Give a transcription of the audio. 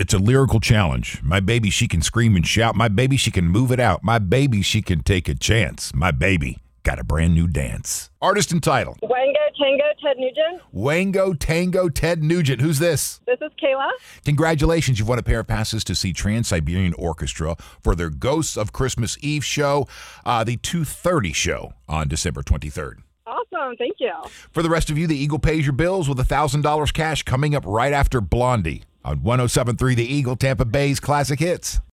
It's a lyrical challenge. My baby, she can scream and shout. My baby, she can move it out. My baby, she can take a chance. My baby got a brand new dance. Artist and title Wango Tango Ted Nugent. Wango Tango Ted Nugent. Who's this? This is Kayla. Congratulations, you've won a pair of passes to see Trans Siberian Orchestra for their Ghosts of Christmas Eve show, uh, the 2:30 show on December 23rd. Awesome. Thank you. For the rest of you, the Eagle pays your bills with $1,000 cash coming up right after Blondie on 1073 The Eagle, Tampa Bay's classic hits.